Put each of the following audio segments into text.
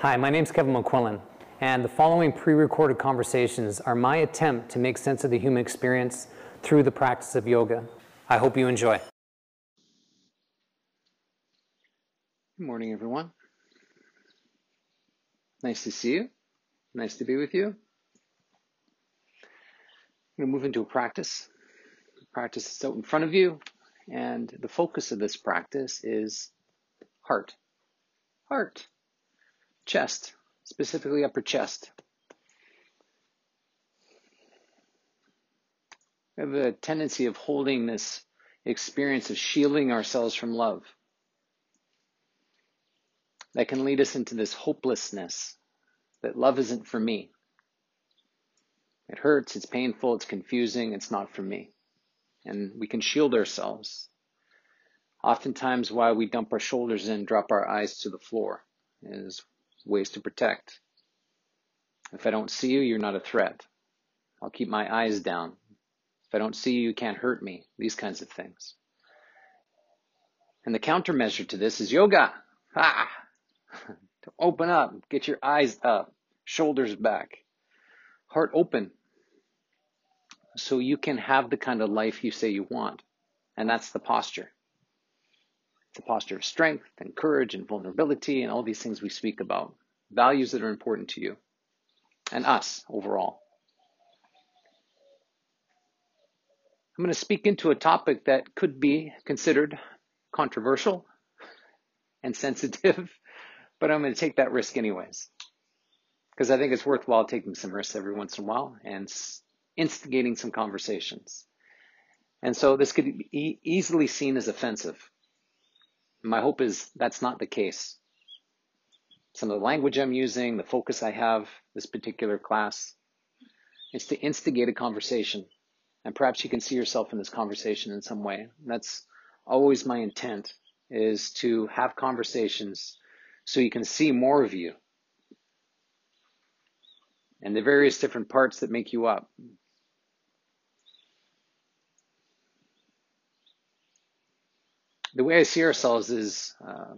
Hi, my name is Kevin McQuillan, and the following pre recorded conversations are my attempt to make sense of the human experience through the practice of yoga. I hope you enjoy. Good morning, everyone. Nice to see you. Nice to be with you. I'm going to move into a practice. The practice is out in front of you, and the focus of this practice is heart. Heart chest, specifically upper chest. We have a tendency of holding this experience of shielding ourselves from love. That can lead us into this hopelessness that love isn't for me. It hurts, it's painful, it's confusing, it's not for me. And we can shield ourselves. Oftentimes, why we dump our shoulders in, drop our eyes to the floor, is ways to protect. If I don't see you, you're not a threat. I'll keep my eyes down. If I don't see you, you can't hurt me. These kinds of things. And the countermeasure to this is yoga. Ah! to open up, get your eyes up, shoulders back, heart open. So you can have the kind of life you say you want. And that's the posture. It's a posture of strength and courage and vulnerability and all these things we speak about. Values that are important to you and us overall. I'm going to speak into a topic that could be considered controversial and sensitive, but I'm going to take that risk anyways. Because I think it's worthwhile taking some risks every once in a while and instigating some conversations. And so this could be easily seen as offensive. My hope is that's not the case. Some of the language I'm using, the focus I have this particular class, is to instigate a conversation. And perhaps you can see yourself in this conversation in some way. That's always my intent is to have conversations so you can see more of you and the various different parts that make you up. The way I see ourselves is uh,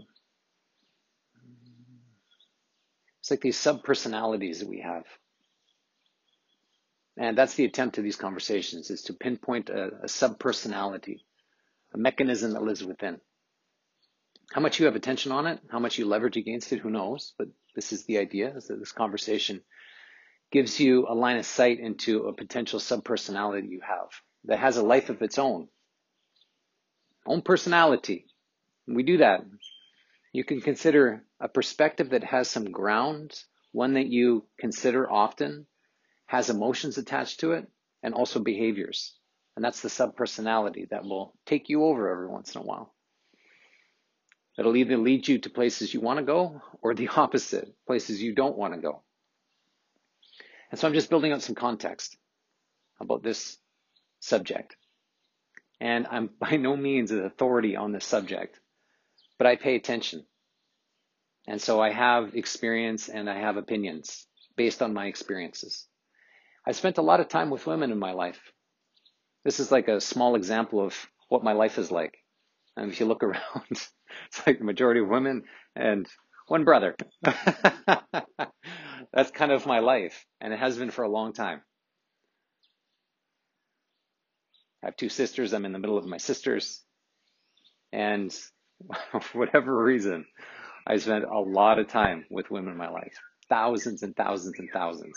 it's like these sub personalities that we have. And that's the attempt of these conversations is to pinpoint a, a sub personality, a mechanism that lives within. How much you have attention on it, how much you leverage against it, who knows? But this is the idea is that this conversation gives you a line of sight into a potential sub personality you have that has a life of its own own personality. We do that. You can consider a perspective that has some ground, one that you consider often, has emotions attached to it, and also behaviors. And that's the subpersonality that will take you over every once in a while. It'll either lead you to places you want to go or the opposite, places you don't want to go. And so I'm just building up some context about this subject and I'm by no means an authority on this subject, but I pay attention. And so I have experience and I have opinions based on my experiences. I spent a lot of time with women in my life. This is like a small example of what my life is like. And if you look around, it's like the majority of women and one brother. That's kind of my life, and it has been for a long time. I have two sisters. I'm in the middle of my sisters. And for whatever reason, I spent a lot of time with women in my life. Thousands and thousands and thousands.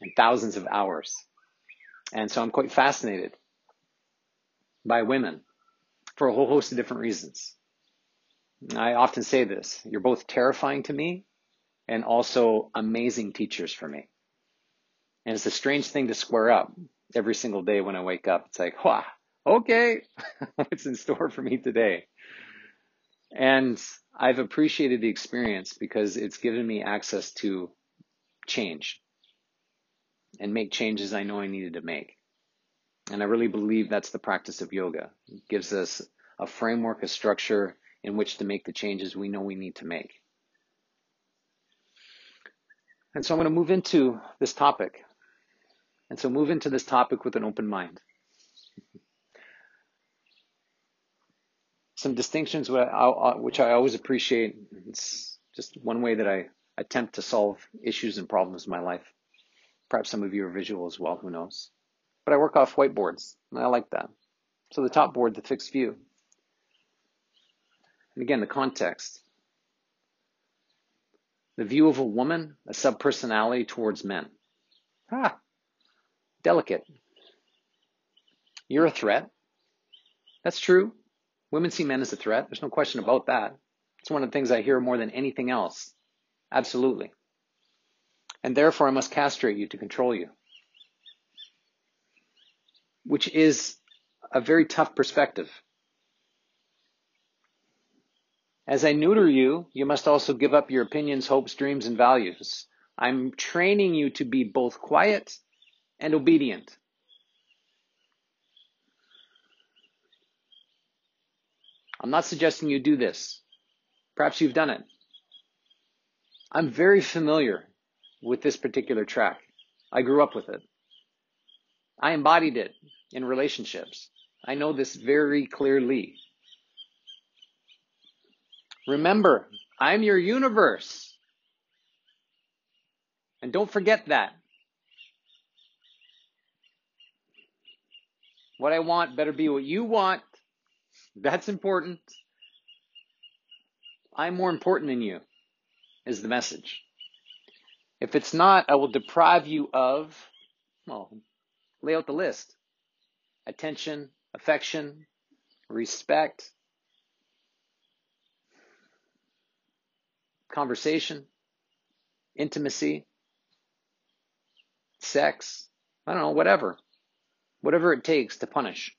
And thousands of hours. And so I'm quite fascinated by women for a whole host of different reasons. I often say this you're both terrifying to me and also amazing teachers for me. And it's a strange thing to square up every single day when I wake up. It's like, wow, okay, what's in store for me today? And I've appreciated the experience because it's given me access to change and make changes I know I needed to make. And I really believe that's the practice of yoga. It gives us a framework, a structure in which to make the changes we know we need to make. And so I'm going to move into this topic and so move into this topic with an open mind. Some distinctions which I always appreciate. It's just one way that I, attempt to solve issues and problems in my life. Perhaps some of you are visual as well, who knows. But I work off whiteboards, and I like that. So the top board, the fixed view. And again, the context. The view of a woman, a subpersonality towards men. Ah, delicate. You're a threat. That's true. Women see men as a threat. There's no question about that. It's one of the things I hear more than anything else. Absolutely. And therefore, I must castrate you to control you. Which is a very tough perspective. As I neuter you, you must also give up your opinions, hopes, dreams, and values. I'm training you to be both quiet and obedient. I'm not suggesting you do this. Perhaps you've done it. I'm very familiar with this particular track. I grew up with it. I embodied it in relationships. I know this very clearly. Remember, I'm your universe. And don't forget that. What I want better be what you want. That's important. I'm more important than you, is the message. If it's not, I will deprive you of, well, lay out the list attention, affection, respect, conversation, intimacy, sex, I don't know, whatever. Whatever it takes to punish.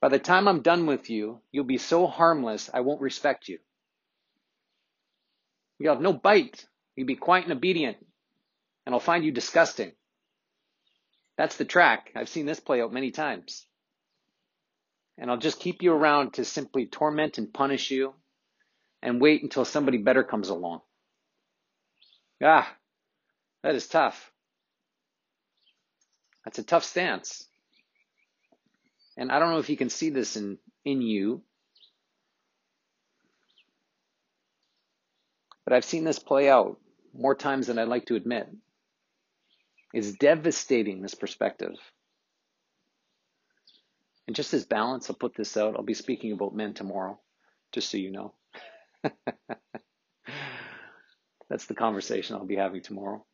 By the time I'm done with you, you'll be so harmless, I won't respect you. You'll have no bite. You'll be quiet and obedient, and I'll find you disgusting. That's the track. I've seen this play out many times. And I'll just keep you around to simply torment and punish you and wait until somebody better comes along. Ah, that is tough. That's a tough stance. And I don't know if you can see this in, in you, but I've seen this play out more times than I'd like to admit. It's devastating, this perspective. And just as balance, I'll put this out. I'll be speaking about men tomorrow, just so you know. That's the conversation I'll be having tomorrow.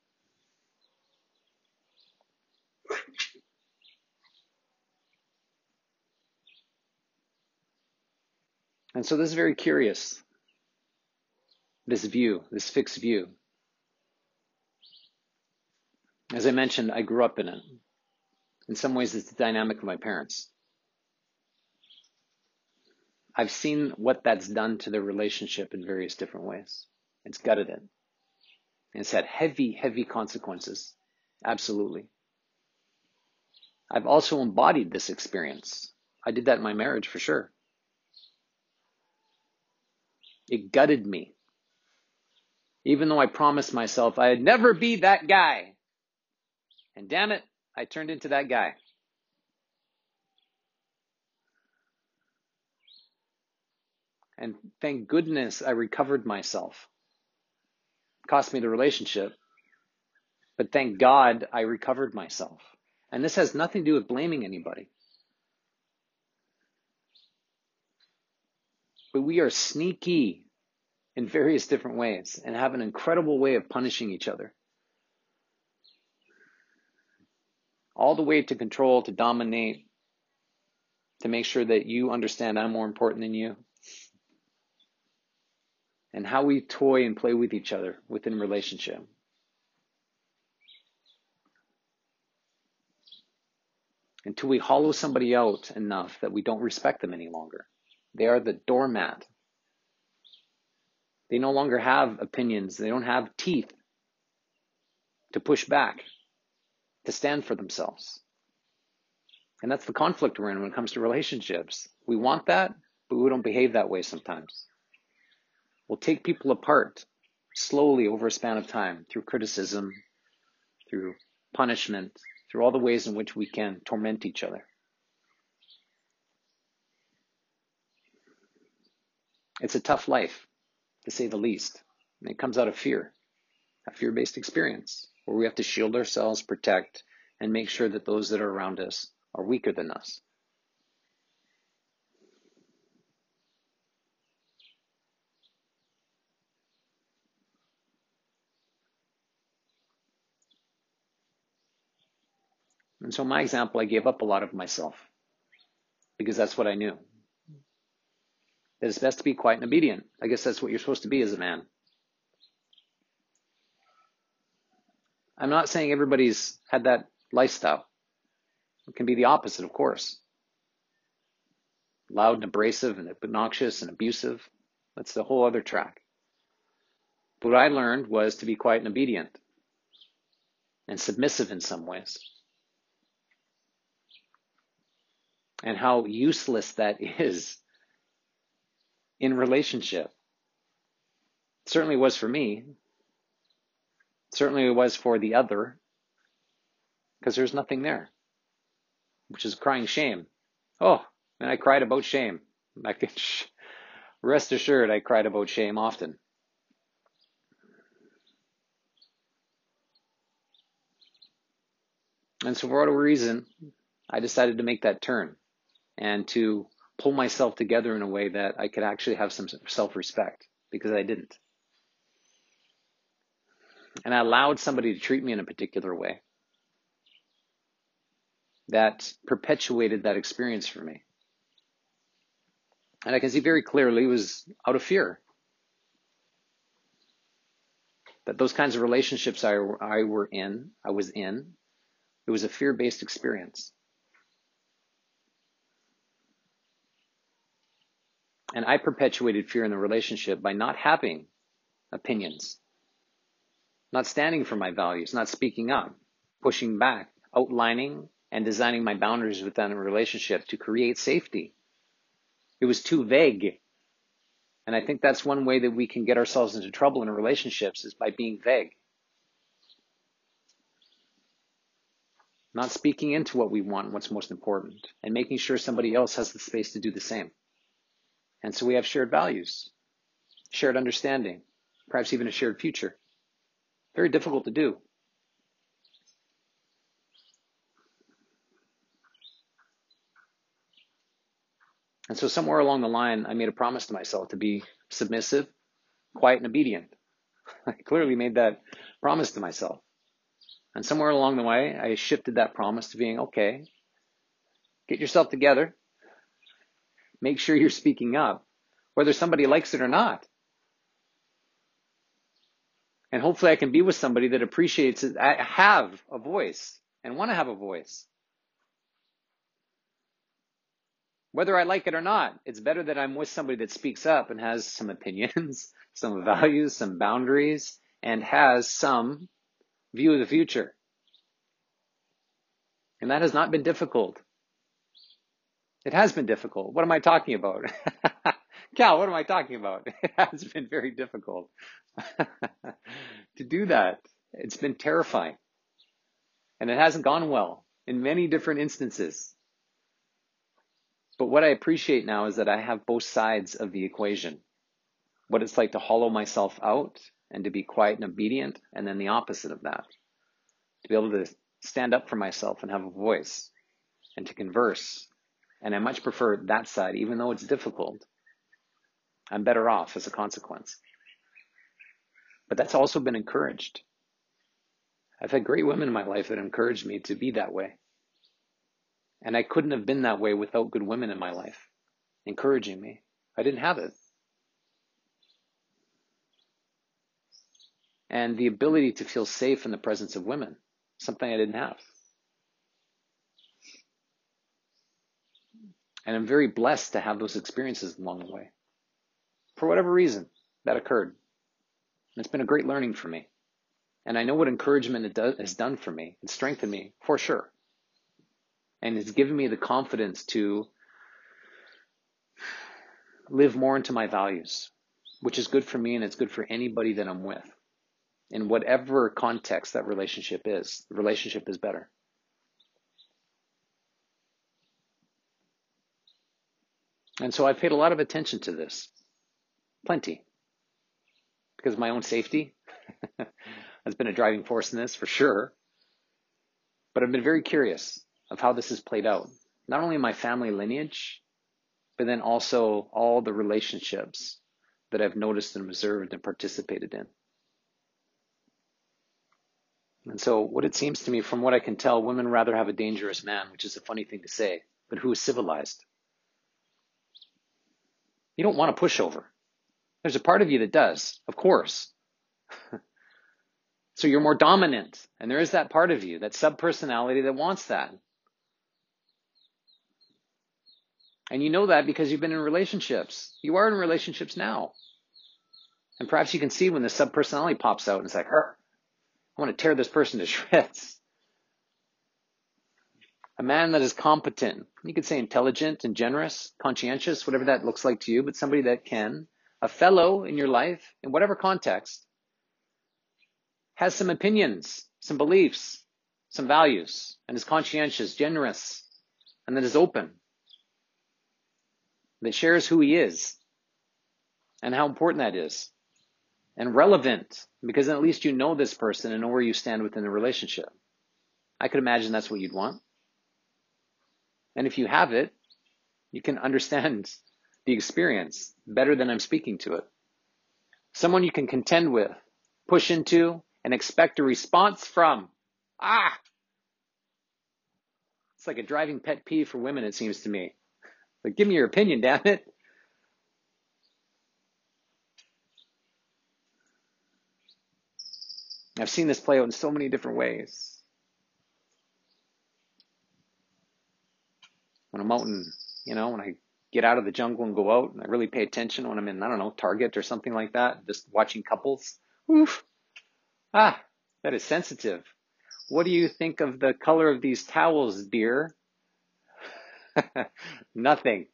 And so this is very curious. This view, this fixed view. As I mentioned, I grew up in it. In some ways, it's the dynamic of my parents. I've seen what that's done to their relationship in various different ways. It's gutted it. And it's had heavy, heavy consequences. Absolutely. I've also embodied this experience. I did that in my marriage for sure. It gutted me. Even though I promised myself I'd never be that guy. And damn it, I turned into that guy. And thank goodness I recovered myself. Cost me the relationship, but thank God I recovered myself. And this has nothing to do with blaming anybody. But we are sneaky in various different ways and have an incredible way of punishing each other. all the way to control, to dominate, to make sure that you understand I'm more important than you. And how we toy and play with each other within relationship. Until we hollow somebody out enough that we don't respect them any longer. They are the doormat. They no longer have opinions. They don't have teeth to push back to stand for themselves. And that's the conflict we're in when it comes to relationships. We want that, but we don't behave that way sometimes. We'll take people apart slowly over a span of time through criticism, through punishment, through all the ways in which we can torment each other. It's a tough life, to say the least. And it comes out of fear, a fear based experience where we have to shield ourselves, protect, and make sure that those that are around us are weaker than us. And so, my example, I gave up a lot of myself because that's what I knew. That it's best to be quiet and obedient. I guess that's what you're supposed to be as a man. I'm not saying everybody's had that lifestyle. It can be the opposite, of course. Loud and abrasive and obnoxious and abusive. That's the whole other track. What I learned was to be quiet and obedient and submissive in some ways. and how useless that is in relationship. It certainly was for me. certainly it was for the other because there's nothing there, which is crying shame. Oh, and I cried about shame. I can rest assured I cried about shame often. And so for whatever reason, I decided to make that turn and to pull myself together in a way that I could actually have some self respect because I didn't. And I allowed somebody to treat me in a particular way that perpetuated that experience for me. And I can see very clearly it was out of fear. That those kinds of relationships I, I were in, I was in, it was a fear based experience. And I perpetuated fear in the relationship by not having opinions, not standing for my values, not speaking up, pushing back, outlining and designing my boundaries within a relationship to create safety. It was too vague. And I think that's one way that we can get ourselves into trouble in relationships is by being vague. Not speaking into what we want, what's most important, and making sure somebody else has the space to do the same. And so we have shared values, shared understanding, perhaps even a shared future. Very difficult to do. And so somewhere along the line, I made a promise to myself to be submissive, quiet, and obedient. I clearly made that promise to myself. And somewhere along the way, I shifted that promise to being okay, get yourself together, make sure you're speaking up, whether somebody likes it or not. And hopefully I can be with somebody that appreciates it. I have a voice and want to have a voice. Whether I like it or not, it's better that I'm with somebody that speaks up and has some opinions, some values, some boundaries, and has some view of the future. And that has not been difficult. It has been difficult. What am I talking about? Cal, what am I talking about? It has been very difficult to do that. It's been terrifying. And it hasn't gone well in many different instances. But what I appreciate now is that I have both sides of the equation. What it's like to hollow myself out and to be quiet and obedient, and then the opposite of that. To be able to stand up for myself and have a voice and to converse and I much prefer that side, even though it's difficult. I'm better off as a consequence. But that's also been encouraged. I've had great women in my life that encouraged me to be that way. And I couldn't have been that way without good women in my life encouraging me. I didn't have it. And the ability to feel safe in the presence of women, something I didn't have. And I'm very blessed to have those experiences along the way. For whatever reason, that occurred. And it's been a great learning for me. And I know what encouragement it does, has done for me. It's strengthened me, for sure. And it's given me the confidence to live more into my values, which is good for me and it's good for anybody that I'm with. In whatever context that relationship is, the relationship is better. And so I've paid a lot of attention to this. Plenty. because my own safety. has been a driving force in this for sure. But I've been very curious of how this has played out, not only in my family lineage, but then also all the relationships that I've noticed and observed and participated in. And so, what it seems to me, from what I can tell, women rather have a dangerous man, which is a funny thing to say, but who is civilized. You don't want a pushover. There's a part of you that does, of course. so you're more dominant, and there is that part of you, that subpersonality that wants that. And you know that because you've been in relationships. You are in relationships now. And perhaps you can see when the subpersonality pops out and it's like, I want to tear this person to shreds. A man that is competent, you could say intelligent and generous, conscientious, whatever that looks like to you, but somebody that can, a fellow in your life, in whatever context, has some opinions, some beliefs, some values, and is conscientious, generous, and that is open, that shares who he is and how important that is and relevant because at least you know this person and know where you stand within the relationship. I could imagine that's what you'd want. And if you have it, you can understand the experience better than I'm speaking to it. Someone you can contend with, push into, and expect a response from. Ah! It's like a driving pet peeve for women, it seems to me. But give me your opinion, damn it. I've seen this play out in so many different ways. When I'm out and, you know, when I get out of the jungle and go out and I really pay attention when I'm in, I don't know, Target or something like that, just watching couples. Oof. Ah, that is sensitive. What do you think of the color of these towels, dear? Nothing.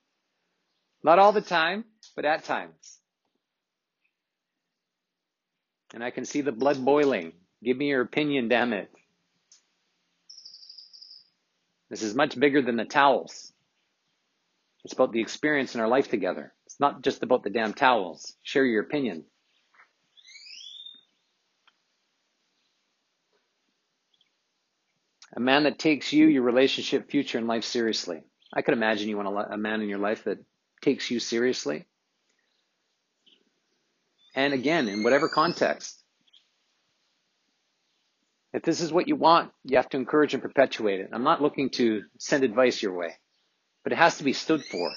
Not all the time, but at times and I can see the blood boiling. Give me your opinion, damn it. This is much bigger than the towels. It's about the experience in our life together. It's not just about the damn towels. Share your opinion. A man that takes you, your relationship, future, and life seriously. I could imagine you want a man in your life that takes you seriously, and again, in whatever context. If this is what you want, you have to encourage and perpetuate it. I'm not looking to send advice your way, but it has to be stood for.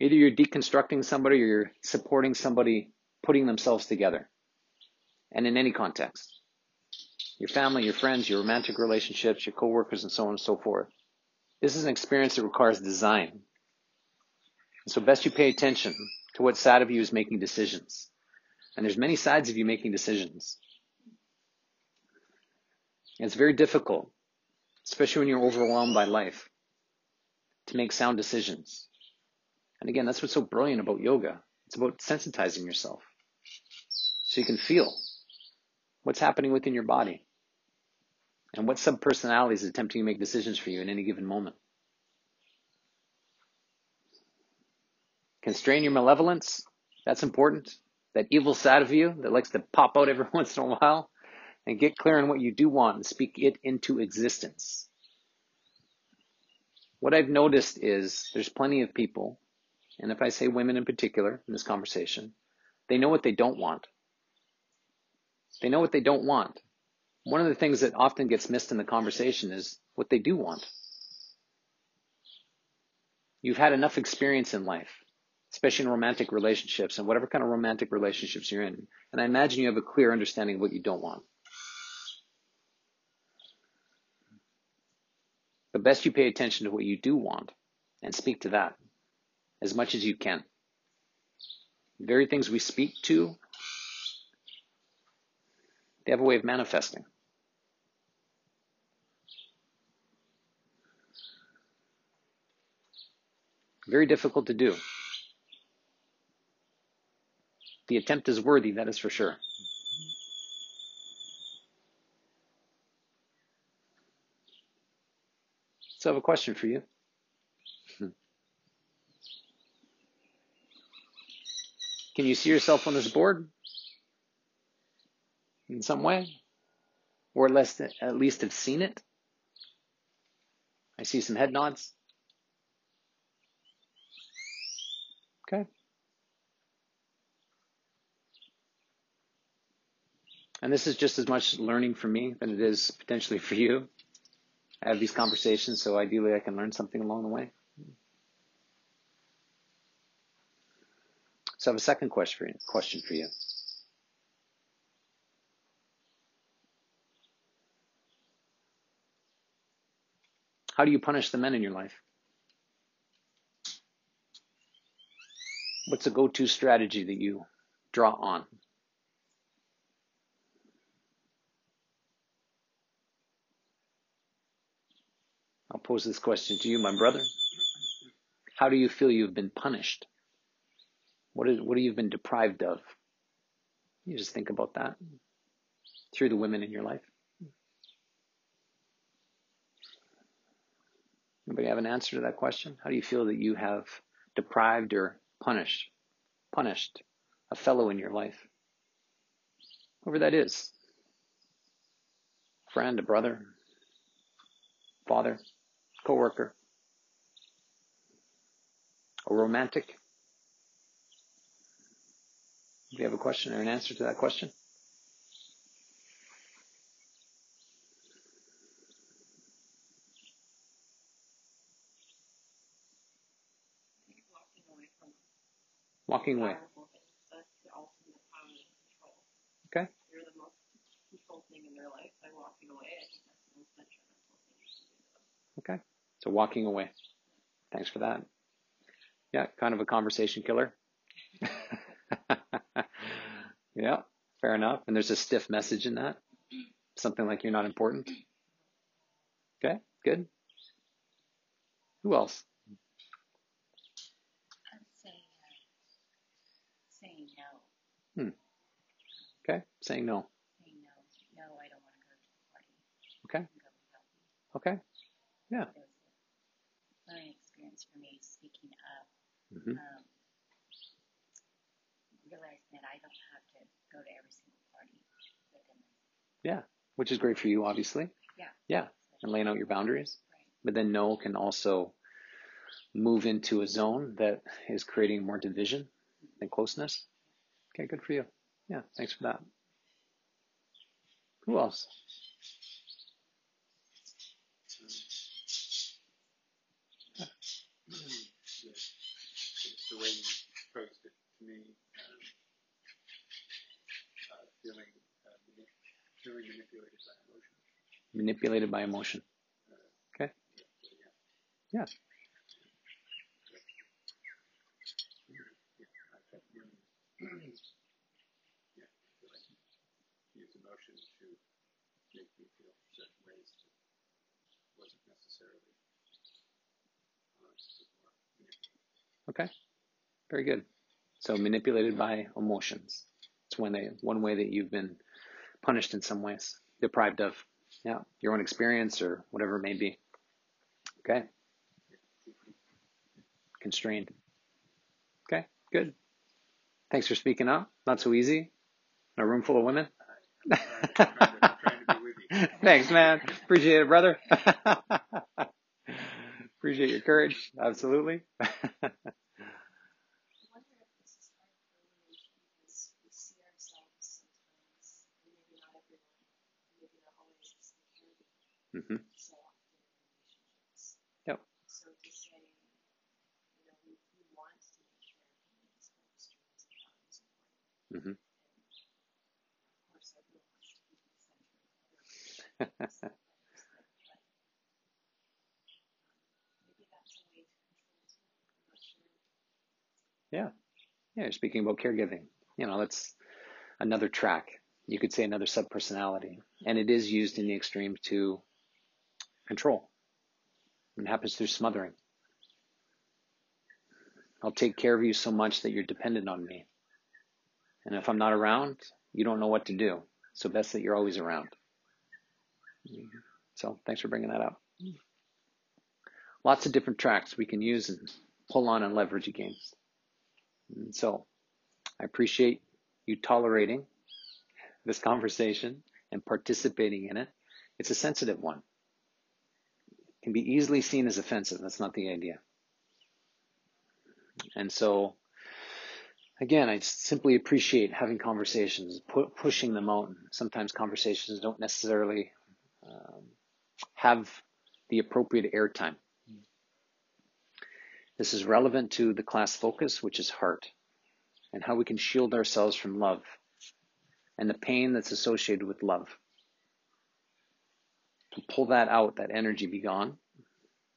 Either you're deconstructing somebody or you're supporting somebody putting themselves together. And in any context. Your family, your friends, your romantic relationships, your coworkers, and so on and so forth. This is an experience that requires design. So best you pay attention to what side of you is making decisions. And there's many sides of you making decisions. And it's very difficult, especially when you're overwhelmed by life, to make sound decisions. And again, that's what's so brilliant about yoga. It's about sensitizing yourself so you can feel what's happening within your body and what subpersonality is attempting to make decisions for you in any given moment. Constrain your malevolence. That's important. That evil side of you that likes to pop out every once in a while. And get clear on what you do want and speak it into existence. What I've noticed is there's plenty of people, and if I say women in particular in this conversation, they know what they don't want. They know what they don't want. One of the things that often gets missed in the conversation is what they do want. You've had enough experience in life especially in romantic relationships and whatever kind of romantic relationships you're in. And I imagine you have a clear understanding of what you don't want. But best you pay attention to what you do want and speak to that as much as you can. The very things we speak to, they have a way of manifesting. Very difficult to do. The attempt is worthy, that is for sure. So I have a question for you. Can you see yourself on this board in some way? Or at least have seen it? I see some head nods. Okay. And this is just as much learning for me than it is potentially for you. I have these conversations, so ideally I can learn something along the way. So I have a second question for you. Question for you. How do you punish the men in your life? What's a go-to strategy that you draw on? Pose this question to you, my brother. How do you feel you've been punished? What is what have you been deprived of? You just think about that through the women in your life. Anybody have an answer to that question? How do you feel that you have deprived or punished punished a fellow in your life? Whoever that is. Friend, a brother, father, coworker, a romantic? Do you have a question or an answer to that question? Walking away. Okay. You're the most thing in their life by walking away. I think that's the most detrimental thing you do. Okay. So walking away. Thanks for that. Yeah, kind of a conversation killer. yeah, fair enough. And there's a stiff message in that. Something like you're not important. Okay, good. Who else? Saying. Hmm. Okay, saying no. Saying no. No, I don't want to go to the party. Okay, You can go without me. okay. Yeah. It was a learning experience for me, speaking up. hmm Um, realizing that I don't have to go to every single party within the Yeah. Which is great for you, obviously. Yeah. Yeah, and laying out your boundaries. right. But then no can also move into a zone that is creating more division than closeness. Okay, good for you. Yeah, thanks for that. Who else? The way you posed it to me, um, uh, feeling, uh, manipulated by emotion. Manipulated by emotion. Okay. Yeah. Yeah. Yeah, I felt feeling, yeah, I feel like use emotion to make me feel certain ways that wasn't necessarily honest or manipulative. Okay. Very good. So manipulated by emotions. It's one way, one way that you've been punished in some ways, deprived of. Yeah, your own experience or whatever it may be. Okay. Constrained. Okay, good. Thanks for speaking up. Not so easy. In a room full of women. Thanks, man. Appreciate it, brother. Appreciate your courage. Absolutely. I wonder if this is hard for women because we see ourselves sometimes, and maybe not everyone, maybe not always as the caregiver hmm so often in relationships. Yep. So to say, you know, we, we want to make sure everyone is constraints and boundaries important. hmm Of course, everyone wants to be the center of their relationship, but maybe that's a way to control I'm not sure. Yeah, you're speaking about caregiving. You know, that's another track. You could say another subpersonality. And it is used in the extreme to control. It happens through smothering. I'll take care of you so much that you're dependent on me. And if I'm not around, you don't know what to do. So best that you're always around. So thanks for bringing that up. Lots of different tracks we can use and pull on and leverage against. And so I appreciate you tolerating this conversation and participating in it. It's a sensitive one. Can be easily seen as offensive. That's not the idea. And so, again, I simply appreciate having conversations, pu- pushing them out. Sometimes conversations don't necessarily um, have the appropriate airtime. This is relevant to the class focus, which is heart, and how we can shield ourselves from love and the pain that's associated with love. To pull that out, that energy be gone,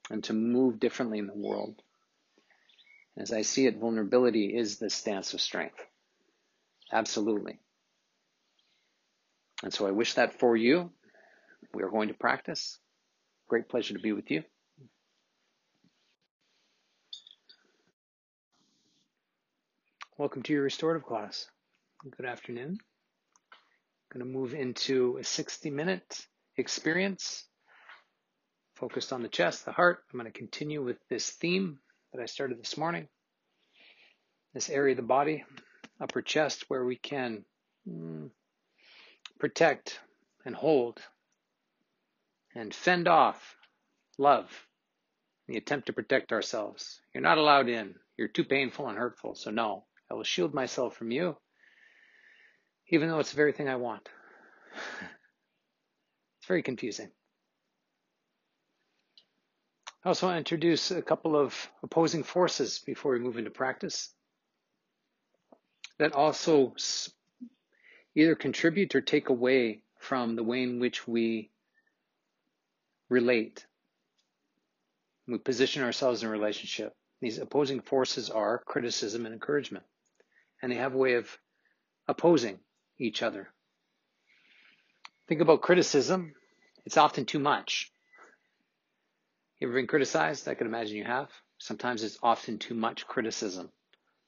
and to move differently in the world. As I see it, vulnerability is the stance of strength. Absolutely. And so I wish that for you. We are going to practice. Great pleasure to be with you. Welcome to your restorative class. Good afternoon. I'm going to move into a 60 minute experience focused on the chest, the heart. I'm going to continue with this theme that I started this morning. This area of the body, upper chest, where we can mm, protect and hold and fend off love the attempt to protect ourselves. You're not allowed in. You're too painful and hurtful. So, no, I will shield myself from you, even though it's the very thing I want. It's very confusing. I also want to introduce a couple of opposing forces before we move into practice that also either contribute or take away from the way in which we relate. We position ourselves in a relationship. These opposing forces are criticism and encouragement. And they have a way of opposing each other. Think about criticism. It's often too much. You ever been criticized? I can imagine you have. Sometimes it's often too much criticism.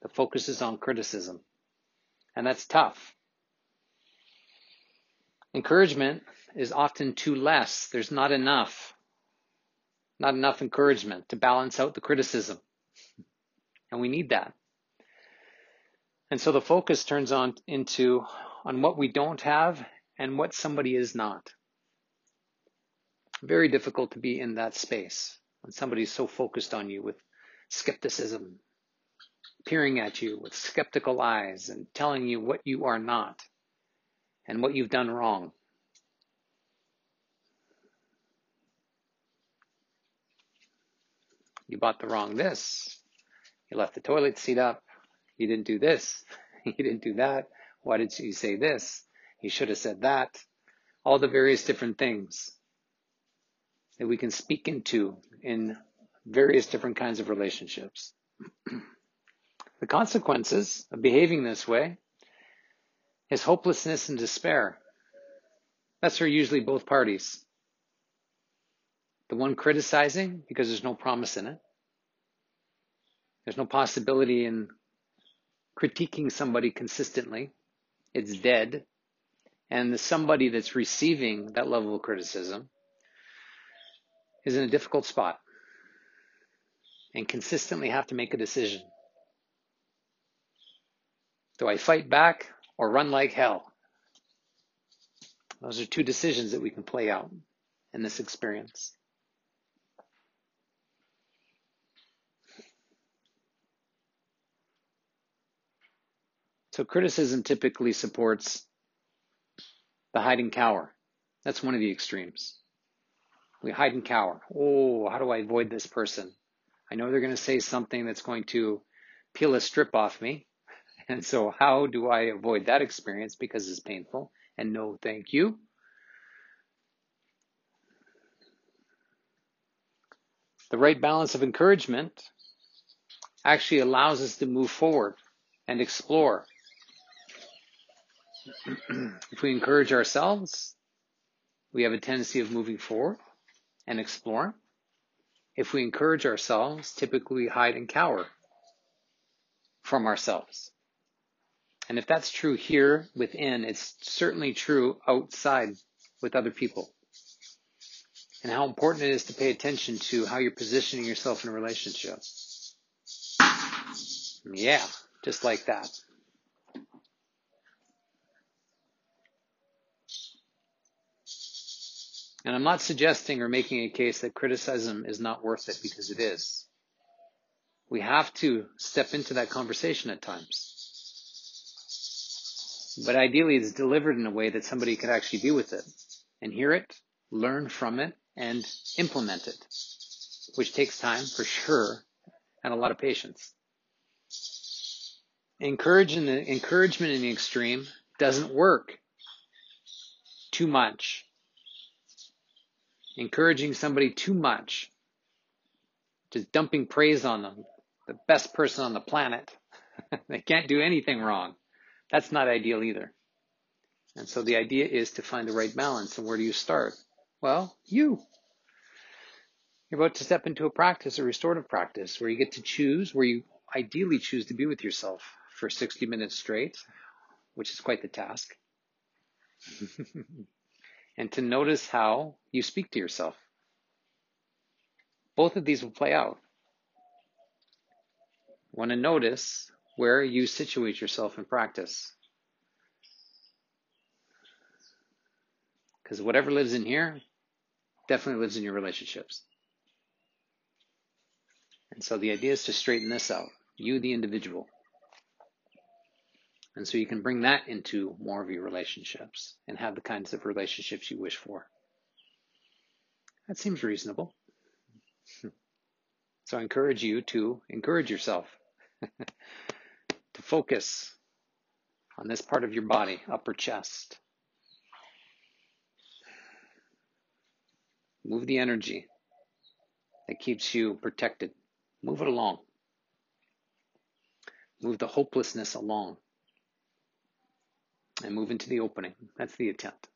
The focus is on criticism. And that's tough. Encouragement is often too less. There's not enough. Not enough encouragement to balance out the criticism. And we need that. And so the focus turns on into on what we don't have and what somebody is not. Very difficult to be in that space when somebody's so focused on you with skepticism, peering at you with skeptical eyes and telling you what you are not and what you've done wrong. You bought the wrong this. You left the toilet seat up. You didn't do this. You didn't do that. Why did you say this? You should have said that. All the various different things that we can speak into in various different kinds of relationships. the consequences of behaving this way is hopelessness and despair. That's for usually both parties. The one criticizing because there's no promise in it. There's no possibility in critiquing somebody consistently. It's dead. And the somebody that's receiving that level of criticism is in a difficult spot and consistently have to make a decision. Do I fight back or run like hell? Those are two decisions that we can play out in this experience. So criticism typically supports the hide and cower. That's one of the extremes. We hide and cower. Oh, how do I avoid this person? I know they're going to say something that's going to peel a strip off me. And so how do I avoid that experience because it's painful? And no, thank you. The right balance of encouragement actually allows us to move forward and explore if we encourage ourselves, we have a tendency of moving forward and explore. If we encourage ourselves, typically hide and cower from ourselves. And if that's true here within, it's certainly true outside with other people. And how important it is to pay attention to how you're positioning yourself in a relationship. Yeah, just like that. And I'm not suggesting or making a case that criticism is not worth it because it is. We have to step into that conversation at times. But ideally, it's delivered in a way that somebody could actually deal with it and hear it, learn from it, and implement it, which takes time for sure and a lot of patience. Encouragement, encouragement in the extreme doesn't work too much. Encouraging somebody too much, just dumping praise on them, the best person on the planet. they can't do anything wrong. That's not ideal either. And so the idea is to find the right balance. And where do you start? Well, you. You're about to step into a practice, a restorative practice, where you get to choose, where you ideally choose to be with yourself for 60 minutes straight, which is quite the task. and to notice how you speak to yourself. Both of these will play out. Want to notice where you situate yourself in practice. Because whatever lives in here definitely lives in your relationships. And so the idea is to straighten this out, you, the individual. And so you can bring that into more of your relationships and have the kinds of relationships you wish for. That seems reasonable. So I encourage you to encourage yourself to focus on this part of your body, upper chest. Move the energy that keeps you protected. Move it along. Move the hopelessness along and move into the opening. That's the attempt.